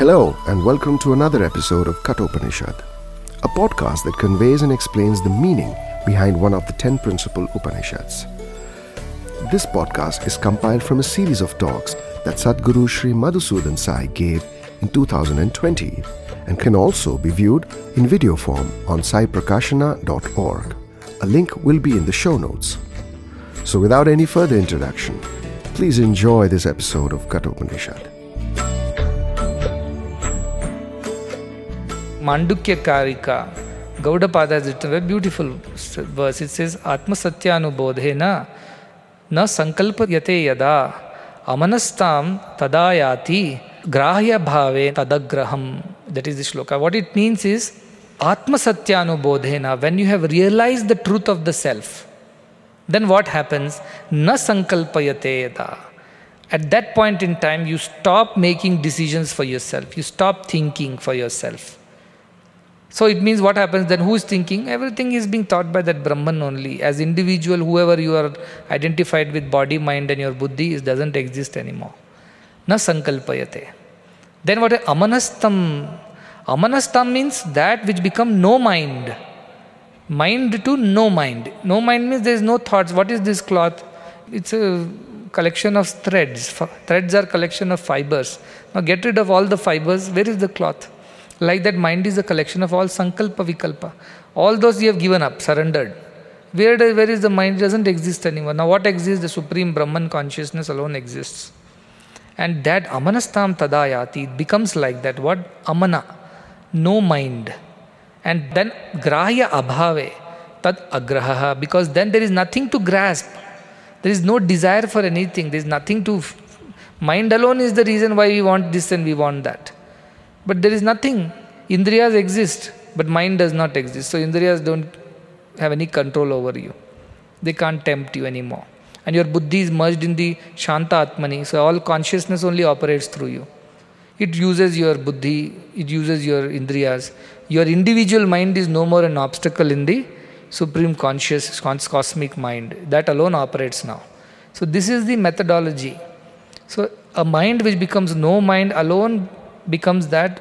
Hello, and welcome to another episode of Kathopanishad, a podcast that conveys and explains the meaning behind one of the ten principal Upanishads. This podcast is compiled from a series of talks that Sadhguru Sri Madhusudan Sai gave in 2020 and can also be viewed in video form on saiprakashana.org. A link will be in the show notes. So, without any further introduction, please enjoy this episode of Kathopanishad. Mandukyakarika Gaudapada beautiful verse it's is आत्मसत्याबोधेन न संकल्पयते यदा अमनस्ता तदा याति ग्राह्य भाव तदग्रह that is the shloka what it means is आत्मसत्याबोधेन when you have realise the truth of the self then what happens न संकल्पयते यदा at At that point in time, you stop making decisions for you stop thinking for for self So it means what happens then? Who is thinking? Everything is being taught by that Brahman only. As individual, whoever you are identified with body, mind, and your buddhi is doesn't exist anymore. Na sankalpayate. Then what? Amanastam. Amanastam means that which become no mind. Mind to no mind. No mind means there is no thoughts. What is this cloth? It's a collection of threads. Threads are collection of fibers. Now get rid of all the fibers. Where is the cloth? Like that, mind is a collection of all sankalpa vikalpa. All those you have given up, surrendered. Where, where is the mind? It doesn't exist anymore. Now, what exists? The supreme Brahman consciousness alone exists. And that amanastam tadayati becomes like that. What? Amana. No mind. And then grahya abhave tad agraha because then there is nothing to grasp. There is no desire for anything. There is nothing to. Mind alone is the reason why we want this and we want that. But there is nothing. Indriyas exist, but mind does not exist. So Indriyas don't have any control over you. They can't tempt you anymore. And your buddhi is merged in the Shanta Atmani. So all consciousness only operates through you. It uses your buddhi, it uses your indriyas. Your individual mind is no more an obstacle in the supreme conscious cosmic mind. That alone operates now. So this is the methodology. So a mind which becomes no mind alone becomes that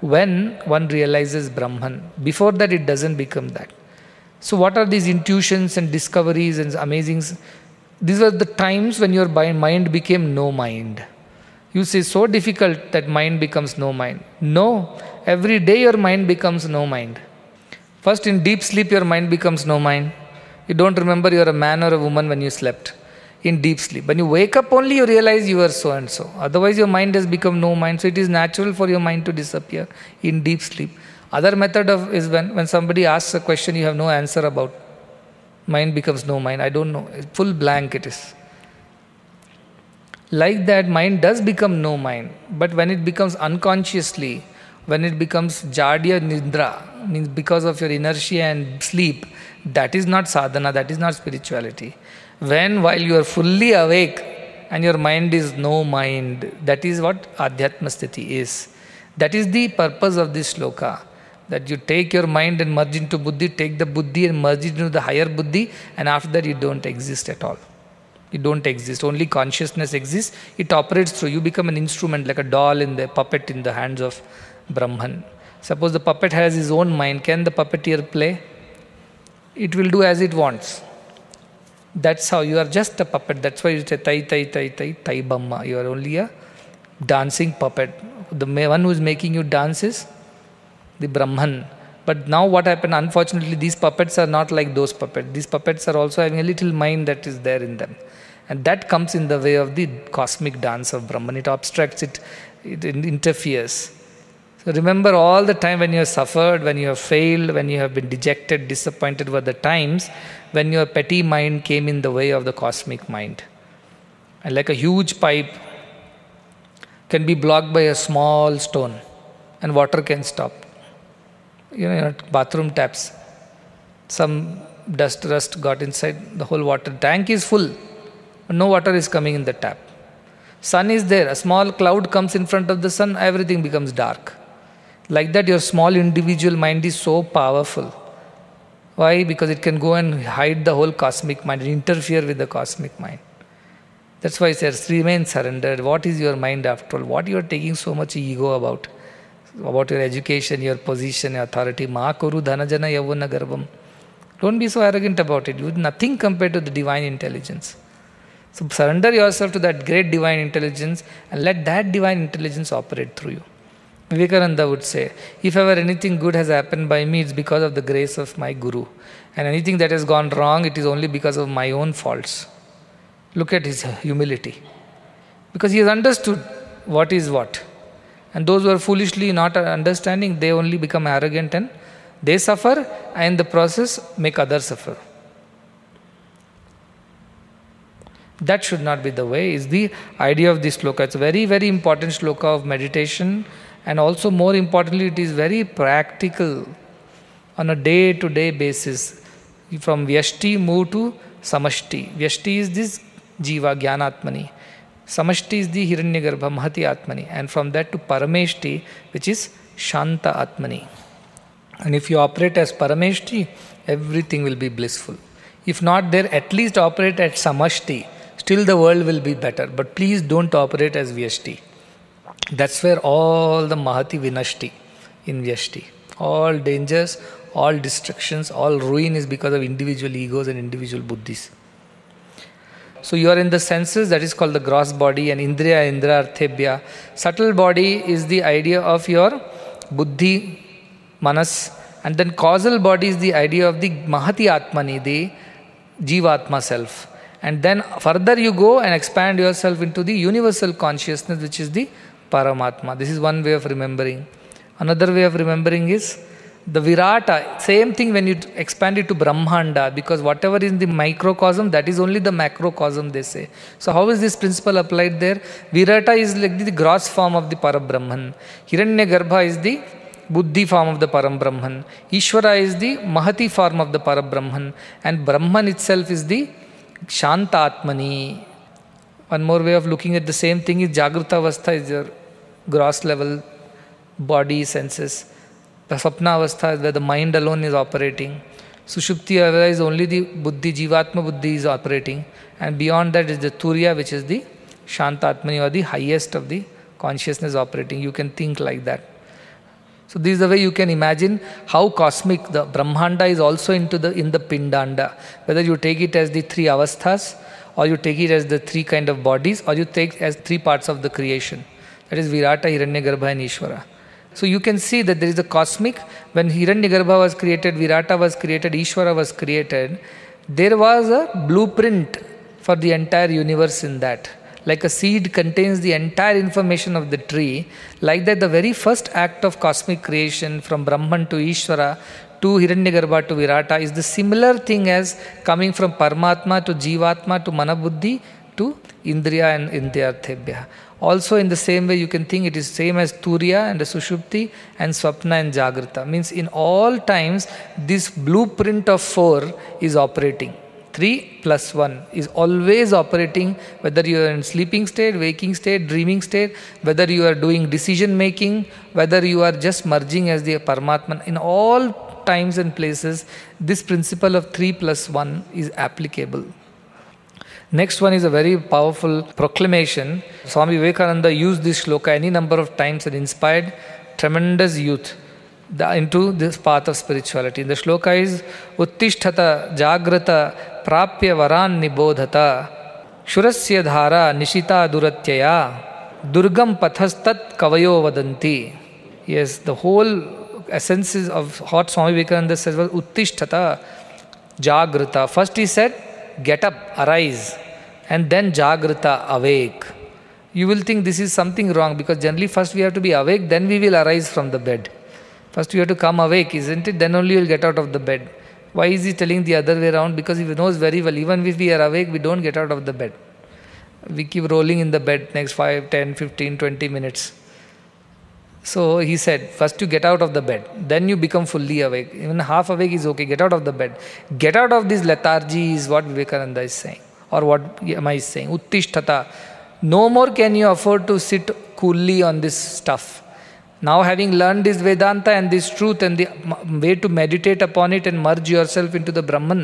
when one realizes Brahman. Before that, it doesn't become that. So, what are these intuitions and discoveries and amazing? These were the times when your mind became no mind. You say, so difficult that mind becomes no mind. No, every day your mind becomes no mind. First, in deep sleep, your mind becomes no mind. You don't remember you're a man or a woman when you slept in deep sleep. When you wake up only, you realize you are so and so. Otherwise, your mind has become no mind. So it is natural for your mind to disappear in deep sleep. Other method of is when, when somebody asks a question you have no answer about. Mind becomes no mind. I don't know. Full blank it is. Like that, mind does become no mind. But when it becomes unconsciously, when it becomes jadya nidra, means because of your inertia and sleep, that is not sadhana, that is not spirituality. When while you are fully awake and your mind is no mind, that is what Adhyatma Sthiti is. That is the purpose of this sloka. That you take your mind and merge into buddhi, take the buddhi and merge into the higher buddhi, and after that you don't exist at all. You don't exist. Only consciousness exists. It operates through. You become an instrument like a doll in the puppet in the hands of Brahman. Suppose the puppet has his own mind, can the puppeteer play? It will do as it wants. That's how you are just a puppet. That's why you say tai tai tai tai tai bamma. You are only a dancing puppet. The one who is making you dance is the Brahman. But now what happened? Unfortunately, these puppets are not like those puppets. These puppets are also having a little mind that is there in them. And that comes in the way of the cosmic dance of Brahman. It obstructs, it, it interferes. So remember all the time when you have suffered, when you have failed, when you have been dejected, disappointed were the times when your petty mind came in the way of the cosmic mind. And like a huge pipe can be blocked by a small stone and water can stop. You know, bathroom taps. Some dust rust got inside the whole water tank is full. No water is coming in the tap. Sun is there. A small cloud comes in front of the sun, everything becomes dark. Like that, your small individual mind is so powerful. Why? Because it can go and hide the whole cosmic mind interfere with the cosmic mind. That's why it says, remain surrendered. What is your mind after all? What you are taking so much ego about? about your education, your position, your authority. Ma kuru dhanajana yavana garbam. Don't be so arrogant about it. You nothing compared to the divine intelligence. So surrender yourself to that great divine intelligence and let that divine intelligence operate through you. Vivekananda would say, if ever anything good has happened by me, it's because of the grace of my Guru. And anything that has gone wrong, it is only because of my own faults. Look at his humility. Because he has understood what is what. And those who are foolishly not understanding, they only become arrogant and they suffer and in the process make others suffer. That should not be the way, is the idea of this sloka. It's a very, very important sloka of meditation, and also more importantly, it is very practical on a day to day basis. From Vyashti, move to Samashti. Vyashti is this Jiva, Jnanatmani. Samashti is the Hiranyagarbha, Mahati Atmani. And from that to Parameshti, which is Shanta Atmani. And if you operate as Parameshti, everything will be blissful. If not there, at least operate at Samashti still the world will be better. But please don't operate as Vyashti. That's where all the Mahati Vinashti in Vyashti. All dangers, all destructions, all ruin is because of individual egos and individual buddhis. So you are in the senses, that is called the gross body, and Indriya, Indra, Arthebhya. Subtle body is the idea of your buddhi, manas, and then causal body is the idea of the Mahati Atmani, the Jivatma self. And then further you go and expand yourself into the universal consciousness, which is the Paramatma. This is one way of remembering. Another way of remembering is the Virata. Same thing when you expand it to Brahmanda, because whatever is in the microcosm, that is only the macrocosm, they say. So, how is this principle applied there? Virata is like the gross form of the Parabrahman. Hiranyagarbha is the Buddhi form of the Param Brahman. Ishvara is the Mahati form of the Parabrahman. And Brahman itself is the Shantatmani. One more way of looking at the same thing is Jagruta Avastha is gross level body senses. The Sapna Avastha is where the mind alone is operating. Sushupti Avastha is only the Buddhi, Jivatma Buddhi is operating. And beyond that is the Turiya, which is the Shantatmani or the highest of the consciousness operating. You can think like that. So this is the way you can imagine how cosmic the Brahmanda is also into the in the Pindanda. Whether you take it as the three avasthas, or you take it as the three kind of bodies, or you take as three parts of the creation. That is Virata, Hiranyagarbha, and Ishvara. So you can see that there is a cosmic. When Hiranyagarbha was created, Virata was created, Ishvara was created. There was a blueprint for the entire universe in that like a seed contains the entire information of the tree, like that the very first act of cosmic creation from Brahman to Ishvara to Hiranyagarbha to Virata is the similar thing as coming from Paramatma to Jivatma to Manabuddhi to Indriya and Indrayarthebhya. Also in the same way you can think it is same as Turiya and Sushupti and Swapna and Jagrata. Means in all times this blueprint of four is operating. 3 plus 1 is always operating whether you are in sleeping state waking state dreaming state whether you are doing decision making whether you are just merging as the paramatman in all times and places this principle of 3 plus 1 is applicable next one is a very powerful proclamation swami vivekananda used this shloka any number of times and inspired tremendous youth into this path of spirituality. The shloka is Uttishtata Jagrata Prapya Varan Nibodhata Shurasya Dhara Nishita Duratyaya Durgam Pathastat Kavayo Vadanti. Yes, the whole essence of what Swami Vivekananda says was Uttishtata Jagrata. First he said, get up, arise, and then Jagrata, awake. You will think this is something wrong because generally first we have to be awake, then we will arise from the bed. First, you have to come awake, isn't it? Then only you'll get out of the bed. Why is he telling the other way around? Because he knows very well, even if we are awake, we don't get out of the bed. We keep rolling in the bed next 5, 10, 15, 20 minutes. So he said, first you get out of the bed, then you become fully awake. Even half awake is okay, get out of the bed. Get out of this lethargy is what Vivekananda is saying, or what am I saying? Uttishtata. No more can you afford to sit coolly on this stuff. Now, having learned this Vedanta and this truth and the way to meditate upon it and merge yourself into the Brahman,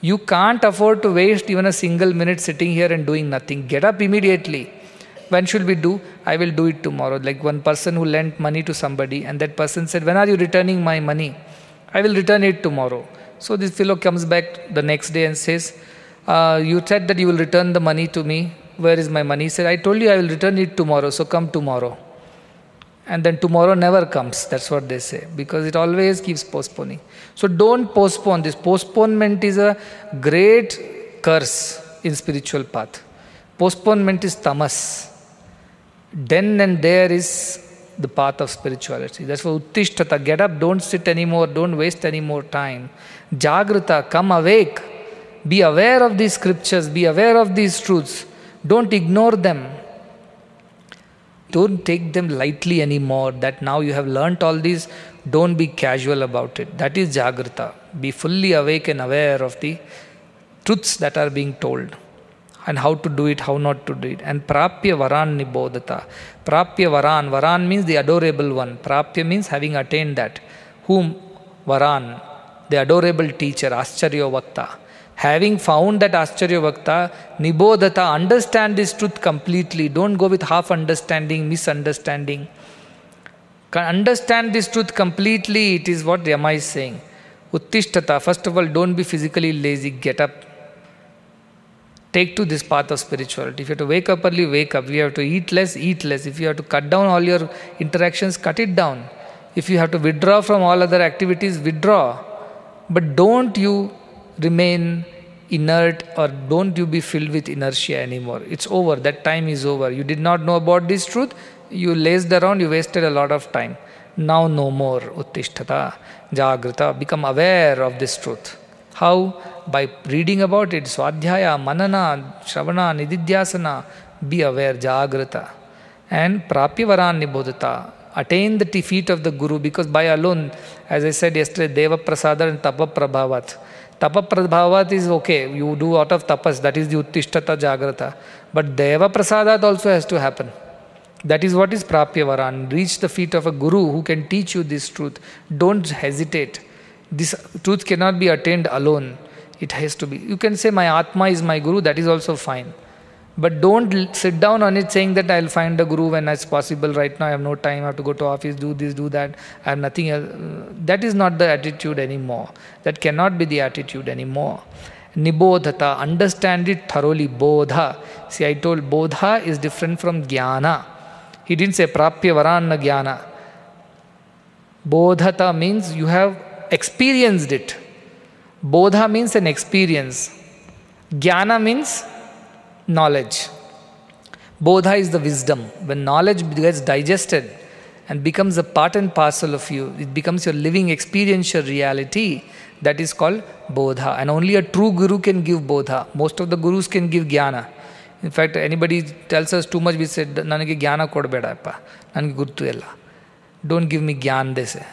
you can't afford to waste even a single minute sitting here and doing nothing. Get up immediately. when should we do? I will do it tomorrow. Like one person who lent money to somebody, and that person said, When are you returning my money? I will return it tomorrow. So this fellow comes back the next day and says, uh, You said that you will return the money to me. Where is my money? He said, I told you I will return it tomorrow, so come tomorrow. And then tomorrow never comes. That's what they say, because it always keeps postponing. So don't postpone this. Postponement is a great curse in spiritual path. Postponement is tamas. Then and there is the path of spirituality. That's why Uttishtata, get up, don't sit anymore, don't waste any more time. Jagrata, come awake. Be aware of these scriptures, be aware of these truths. Don't ignore them. Don't take them lightly anymore. That now you have learnt all these, don't be casual about it. That is Jagrata. Be fully awake and aware of the truths that are being told and how to do it, how not to do it. And Prapya Varan Nibodhata. Prapya Varan. Varan means the adorable one. Prapya means having attained that. Whom? Varan. The adorable teacher, Ascharya Vakta. Having found that Ascharya Vakta, Nibodhata, understand this truth completely. Don't go with half understanding, misunderstanding. Understand this truth completely. It is what Yama is saying. Uttishtata. First of all, don't be physically lazy. Get up take to this path of spirituality. If you have to wake up early, wake up. If you have to eat less, eat less. If you have to cut down all your interactions, cut it down. If you have to withdraw from all other activities, withdraw. But don't you remain inert or don't you be filled with inertia anymore. It's over. That time is over. You did not know about this truth. You lazed around, you wasted a lot of time. Now no more. Uttishtata, Jagrata. Become aware of this truth. How? By reading about it, Swadhyaya, Manana, Shravana, Nididhyasana, be aware, Jagrata. And Prapyavaran Nibodhata, attain the feet of the Guru because by alone, as I said yesterday, Deva Prasada and Tapa Prabhavat. Tapa Prabhavat is okay, you do out of tapas, that is the Uttishtata Jagrata. But Deva Prasadat also has to happen. That is what is Prapyavaran. Reach the feet of a Guru who can teach you this truth. Don't hesitate. This truth cannot be attained alone. It has to be. You can say, My Atma is my Guru, that is also fine. But don't sit down on it saying that I'll find a Guru when it's possible. Right now, I have no time, I have to go to office, do this, do that. I have nothing else. That is not the attitude anymore. That cannot be the attitude anymore. Nibodhata, understand it thoroughly. Bodha. See, I told Bodha is different from Jnana. He didn't say Prapya Varana Jnana. Bodhata means you have experienced it. Bodha means an experience. Jnana means knowledge. Bodha is the wisdom. When knowledge gets digested and becomes a part and parcel of you, it becomes your living experiential reality. That is called Bodha. And only a true guru can give Bodha. Most of the gurus can give Jnana. In fact, anybody tells us too much, we say, ನನಗೆ ಜ್ಞಾನ ಕೊಡಬೇಡಪ್ಪ ನನಗೆ ಗೊತ್ತು ಎಲ್ಲ don't give me Gyan they ಸೆ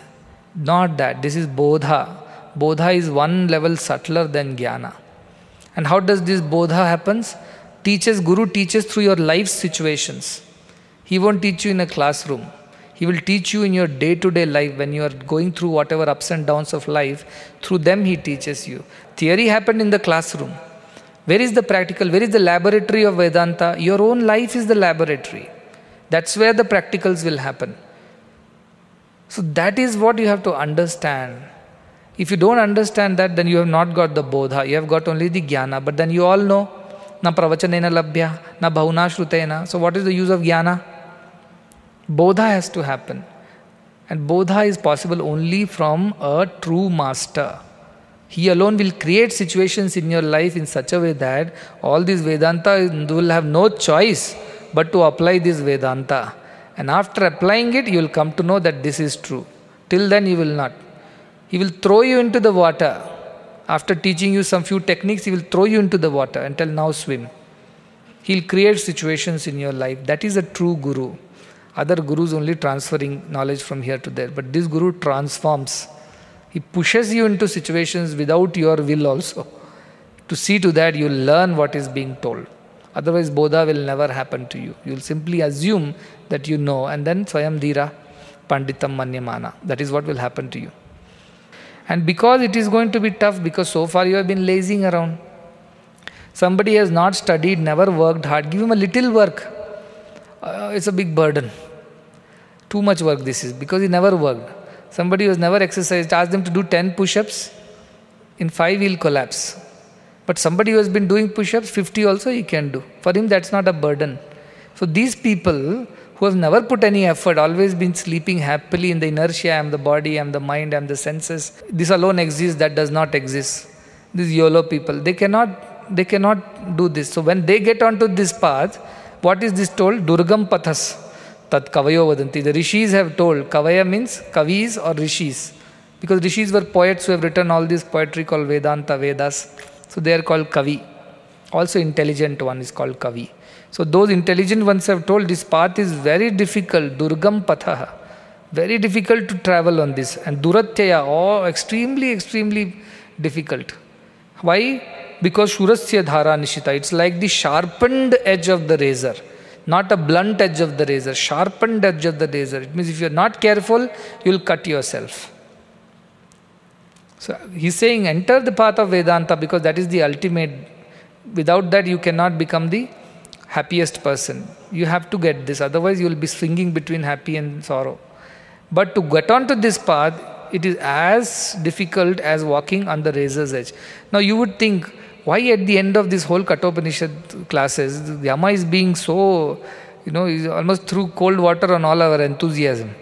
not that. This is Bodha. Bodha is one level subtler than Jnana. And how does this Bodha happens? Teaches, Guru teaches through your life situations. He won't teach you in a classroom. He will teach you in your day to day life when you are going through whatever ups and downs of life. Through them, He teaches you. Theory happened in the classroom. Where is the practical? Where is the laboratory of Vedanta? Your own life is the laboratory. That's where the practicals will happen. So that is what you have to understand. If you don't understand that, then you have not got the bodha, you have got only the jnana. But then you all know, na pravachanena labhya, na bhavuna shrutena. So what is the use of jnana? Bodha has to happen. And bodha is possible only from a true master. He alone will create situations in your life in such a way that all these Vedanta will have no choice but to apply this Vedanta. And after applying it, you will come to know that this is true. Till then, you will not. He will throw you into the water. After teaching you some few techniques, he will throw you into the water and tell, now swim. He'll create situations in your life. That is a true guru. Other gurus only transferring knowledge from here to there. But this guru transforms. He pushes you into situations without your will also. To see to that, you learn what is being told. Otherwise, Bodha will never happen to you. You will simply assume that you know, and then Swayam Dhira Panditam Manyamana. That is what will happen to you. And because it is going to be tough, because so far you have been lazing around. Somebody has not studied, never worked hard, give him a little work. Uh, it's a big burden. Too much work this is because he never worked. Somebody who has never exercised, ask them to do 10 push ups, in 5 he'll collapse. But somebody who has been doing push ups, 50 also he can do. For him, that's not a burden. So these people who have never put any effort, always been sleeping happily in the inertia, I'm the body, I'm the mind, I'm the senses. This alone exists, that does not exist. These YOLO people, they cannot, they cannot do this. So when they get onto this path, what is this told? Durgam pathas. Tat kavayo vadanti. The rishis have told. Kavaya means kavis or rishis. Because rishis were poets who have written all this poetry called Vedanta, Vedas. So they are called kavi. Also intelligent one is called kavi. So those intelligent ones have told this path is very difficult, durgam patha, very difficult to travel on this. And duratyaya, oh, extremely, extremely difficult. Why? Because shurasya dhara nishita. It's like the sharpened edge of the razor, not a blunt edge of the razor, sharpened edge of the razor. It means if you're not careful, you'll cut yourself. So he's saying enter the path of Vedanta because that is the ultimate. Without that, you cannot become the happiest person. You have to get this, otherwise, you will be swinging between happy and sorrow. But to get onto this path, it is as difficult as walking on the razor's edge. Now, you would think, why at the end of this whole Kathopanishad classes, Yama is being so, you know, almost threw cold water on all our enthusiasm.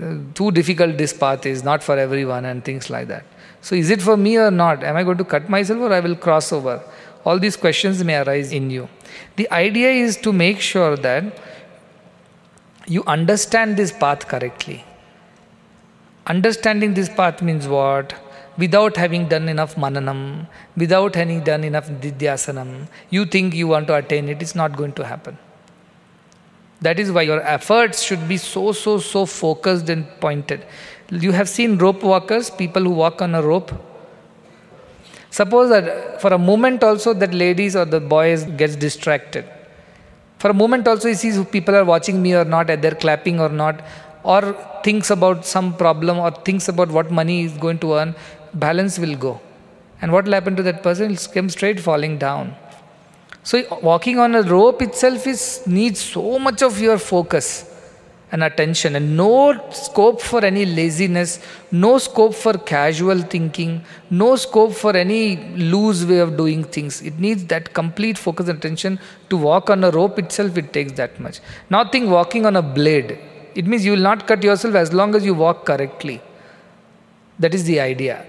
Uh, too difficult this path is, not for everyone, and things like that. So, is it for me or not? Am I going to cut myself or I will cross over? All these questions may arise in you. The idea is to make sure that you understand this path correctly. Understanding this path means what? Without having done enough mananam, without having done enough didyasanam, you think you want to attain it, it's not going to happen. That is why your efforts should be so, so, so focused and pointed. You have seen rope walkers, people who walk on a rope Suppose that for a moment also that ladies or the boys gets distracted. For a moment also he sees people are watching me or not, they're clapping or not, or thinks about some problem or thinks about what money is going to earn, balance will go. And what will happen to that person? He'll come straight falling down. So walking on a rope itself is needs so much of your focus and attention and no scope for any laziness, no scope for casual thinking, no scope for any loose way of doing things. It needs that complete focus and attention. To walk on a rope itself, it takes that much. Nothing walking on a blade. It means you will not cut yourself as long as you walk correctly. That is the idea.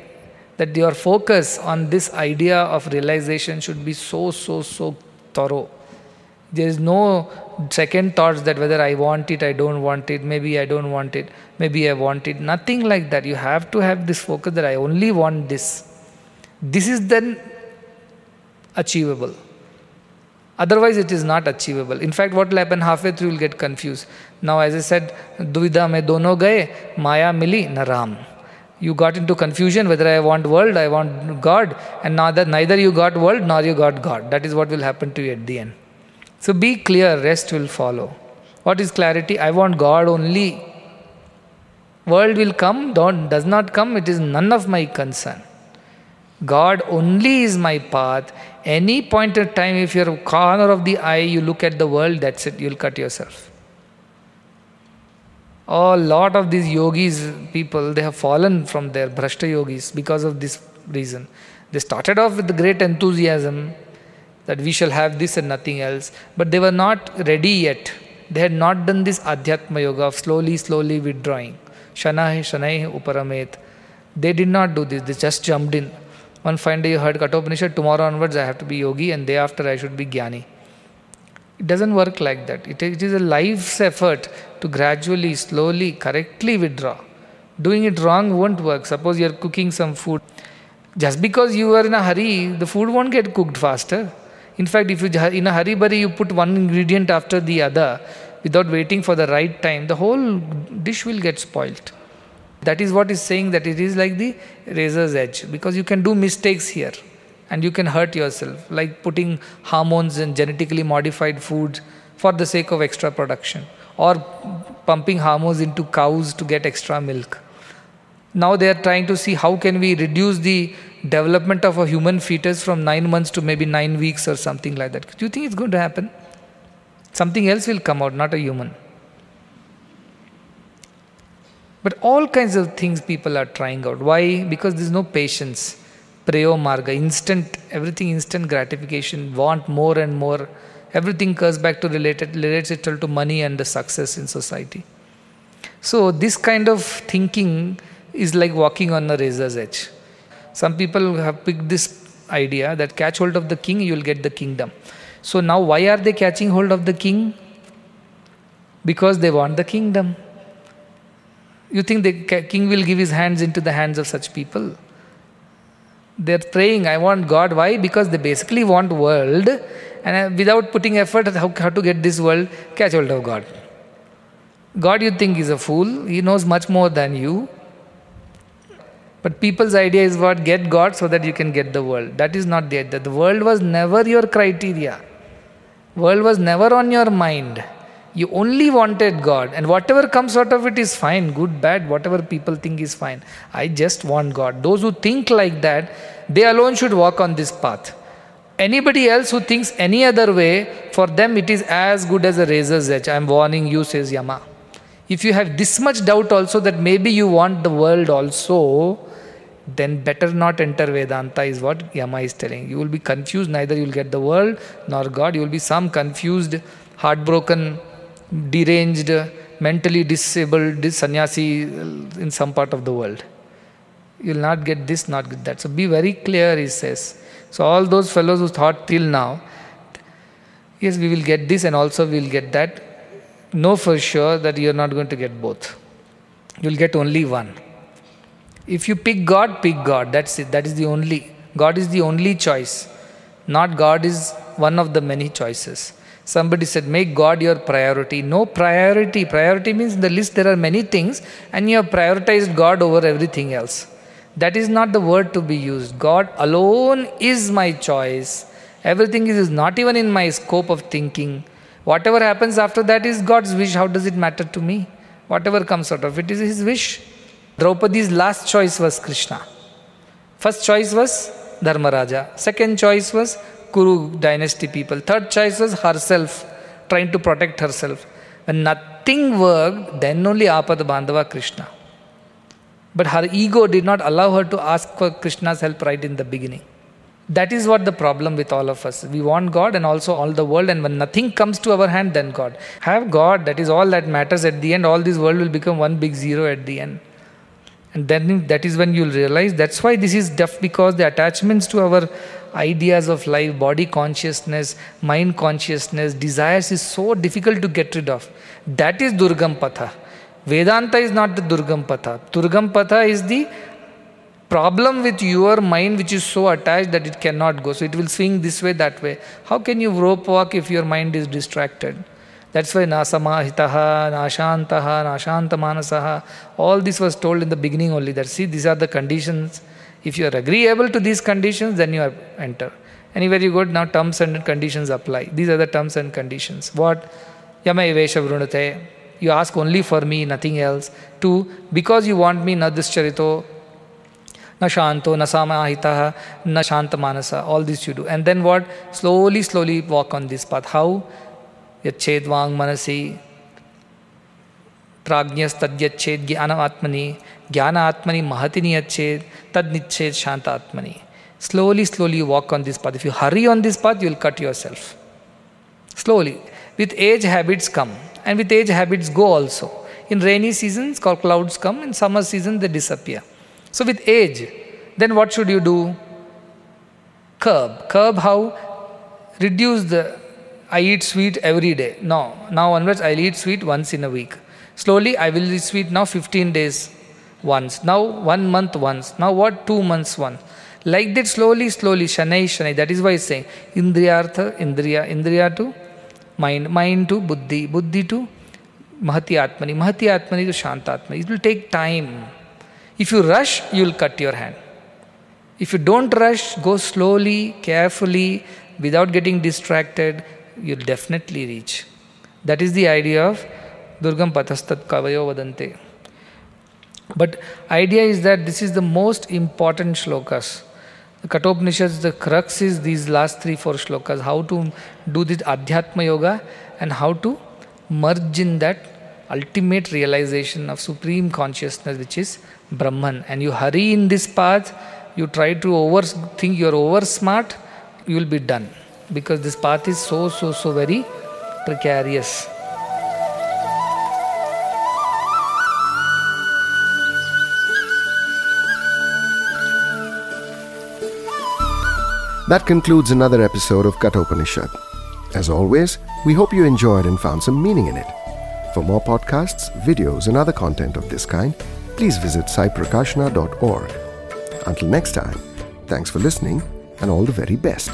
That your focus on this idea of realization should be so, so, so thorough. There is no second thoughts that whether I want it, I don't want it, maybe I don't want it, maybe I want it. Nothing like that. You have to have this focus that I only want this. This is then achievable. Otherwise, it is not achievable. In fact, what will happen halfway through, you will get confused. Now, as I said, Duvida me dono gaye, Maya mili naram. You got into confusion whether I want world, I want God, and that neither you got world nor you got God. That is what will happen to you at the end. So be clear, rest will follow. What is clarity? I want God only. World will come, don't, does not come, it is none of my concern. God only is my path. Any point of time, if you're corner of the eye, you look at the world, that's it, you'll cut yourself. A lot of these yogis, people, they have fallen from their Brashta yogis because of this reason. They started off with great enthusiasm, that we shall have this and nothing else. But they were not ready yet. They had not done this Adhyatma Yoga of slowly, slowly withdrawing. Shanahe, Shanahe, Uparamet. They did not do this, they just jumped in. One fine day you heard Kathopanishad, tomorrow onwards I have to be yogi and day after I should be jnani. It doesn't work like that. It, it is a life's effort to gradually, slowly, correctly withdraw. Doing it wrong won't work. Suppose you are cooking some food. Just because you are in a hurry, the food won't get cooked faster. In fact, if you in a hurry burry you put one ingredient after the other without waiting for the right time, the whole dish will get spoilt. That is what is saying that it is like the razor's edge because you can do mistakes here and you can hurt yourself, like putting hormones and genetically modified foods for the sake of extra production or pumping hormones into cows to get extra milk. Now they are trying to see how can we reduce the development of a human fetus from nine months to maybe nine weeks or something like that. Do you think it's going to happen? Something else will come out, not a human. But all kinds of things people are trying out. Why? Because there's no patience. Prayo marga, instant, everything instant gratification, want more and more. Everything curves back to related, relates itself to money and the success in society. So this kind of thinking is like walking on a razor's edge. Some people have picked this idea that catch hold of the king, you will get the kingdom. So now, why are they catching hold of the king? Because they want the kingdom. You think the king will give his hands into the hands of such people? They're praying, I want God. Why? Because they basically want world, and uh, without putting effort, how, how to get this world, catch hold of God. God, you think, is a fool. He knows much more than you. But people's idea is what? Get God so that you can get the world. That is not the idea. The world was never your criteria. World was never on your mind. You only wanted God, and whatever comes out of it is fine, good, bad, whatever people think is fine. I just want God. Those who think like that, they alone should walk on this path. Anybody else who thinks any other way, for them it is as good as a razor's edge. I am warning you, says Yama. If you have this much doubt also that maybe you want the world also, then better not enter Vedanta, is what Yama is telling. You will be confused, neither you will get the world nor God. You will be some confused, heartbroken, deranged, mentally disabled sannyasi uh, in some part of the world. You will not get this, not get that. So be very clear, he says. So all those fellows who thought till now, yes, we will get this and also we will get that, know for sure that you are not going to get both. You will get only one. If you pick God, pick God. That's it. That is the only. God is the only choice. Not God is one of the many choices. Somebody said, make God your priority. No priority. Priority means in the list there are many things and you have prioritized God over everything else. That is not the word to be used. God alone is my choice. Everything is not even in my scope of thinking. Whatever happens after that is God's wish. How does it matter to me? Whatever comes out of it is His wish. Draupadi's last choice was Krishna. First choice was Dharmaraja. Second choice was Kuru dynasty people. Third choice was herself, trying to protect herself. When nothing worked, then only Apad Bandhava Krishna. But her ego did not allow her to ask for Krishna's help right in the beginning. That is what the problem with all of us. We want God and also all the world, and when nothing comes to our hand, then God. Have God, that is all that matters at the end. All this world will become one big zero at the end. And then that is when you'll realize that's why this is tough because the attachments to our ideas of life, body consciousness, mind consciousness, desires is so difficult to get rid of. That is Durgam Patha. Vedanta is not the Durgam Patha. Durgam Patha is the problem with your mind which is so attached that it cannot go. So it will swing this way, that way. How can you rope walk if your mind is distracted? That's why nasamahitaha, nashantaha, nashantamanasaha, all this was told in the beginning only that see, these are the conditions. If you are agreeable to these conditions, then you are enter. Anywhere you go, now terms and conditions apply. These are the terms and conditions. What? Yamayavesha vrunate. You ask only for me, nothing else. Two, because you want me, nadischarito, na shanto, na samahitaha, na shantamanasa. All this you do. And then what? Slowly, slowly walk on this path. How? यच्छेद वांग मनसी प्राज्ञस्तद्यच्छेद ज्ञान आत्मनि ज्ञान आत्मनि महति नियच्छेद तद निच्छेद शांत आत्मनि slowly slowly you walk on this path if you hurry on this path you will cut yourself slowly with age habits come and with age habits go also in rainy seasons clouds come in summer season they disappear so with age then what should you do curb curb how reduce the I eat sweet every day. No, now onwards I'll eat sweet once in a week. Slowly I will eat sweet now 15 days once. Now one month once. Now what? Two months once. Like that slowly, slowly, shanai, shanai. That is why I say Indriyartha, Indriya, Indriya to mind, mind to Buddhi, Buddhi to Mahati Atmani, Mahati Atmani to Shantatmani. It will take time. If you rush, you will cut your hand. If you don't rush, go slowly, carefully, without getting distracted, you'll definitely reach. That is the idea of Durgam Pathastat Kavayo Vadante. But idea is that this is the most important shlokas. The Kathopanishads, the crux is these last three, four shlokas, how to do this Adhyatma Yoga and how to merge in that ultimate realization of supreme consciousness, which is Brahman. And you hurry in this path, you try to over think you're over smart, you will be done. Because this path is so, so, so very precarious. That concludes another episode of Kathopanishad. As always, we hope you enjoyed and found some meaning in it. For more podcasts, videos, and other content of this kind, please visit saiprakashana.org. Until next time, thanks for listening and all the very best.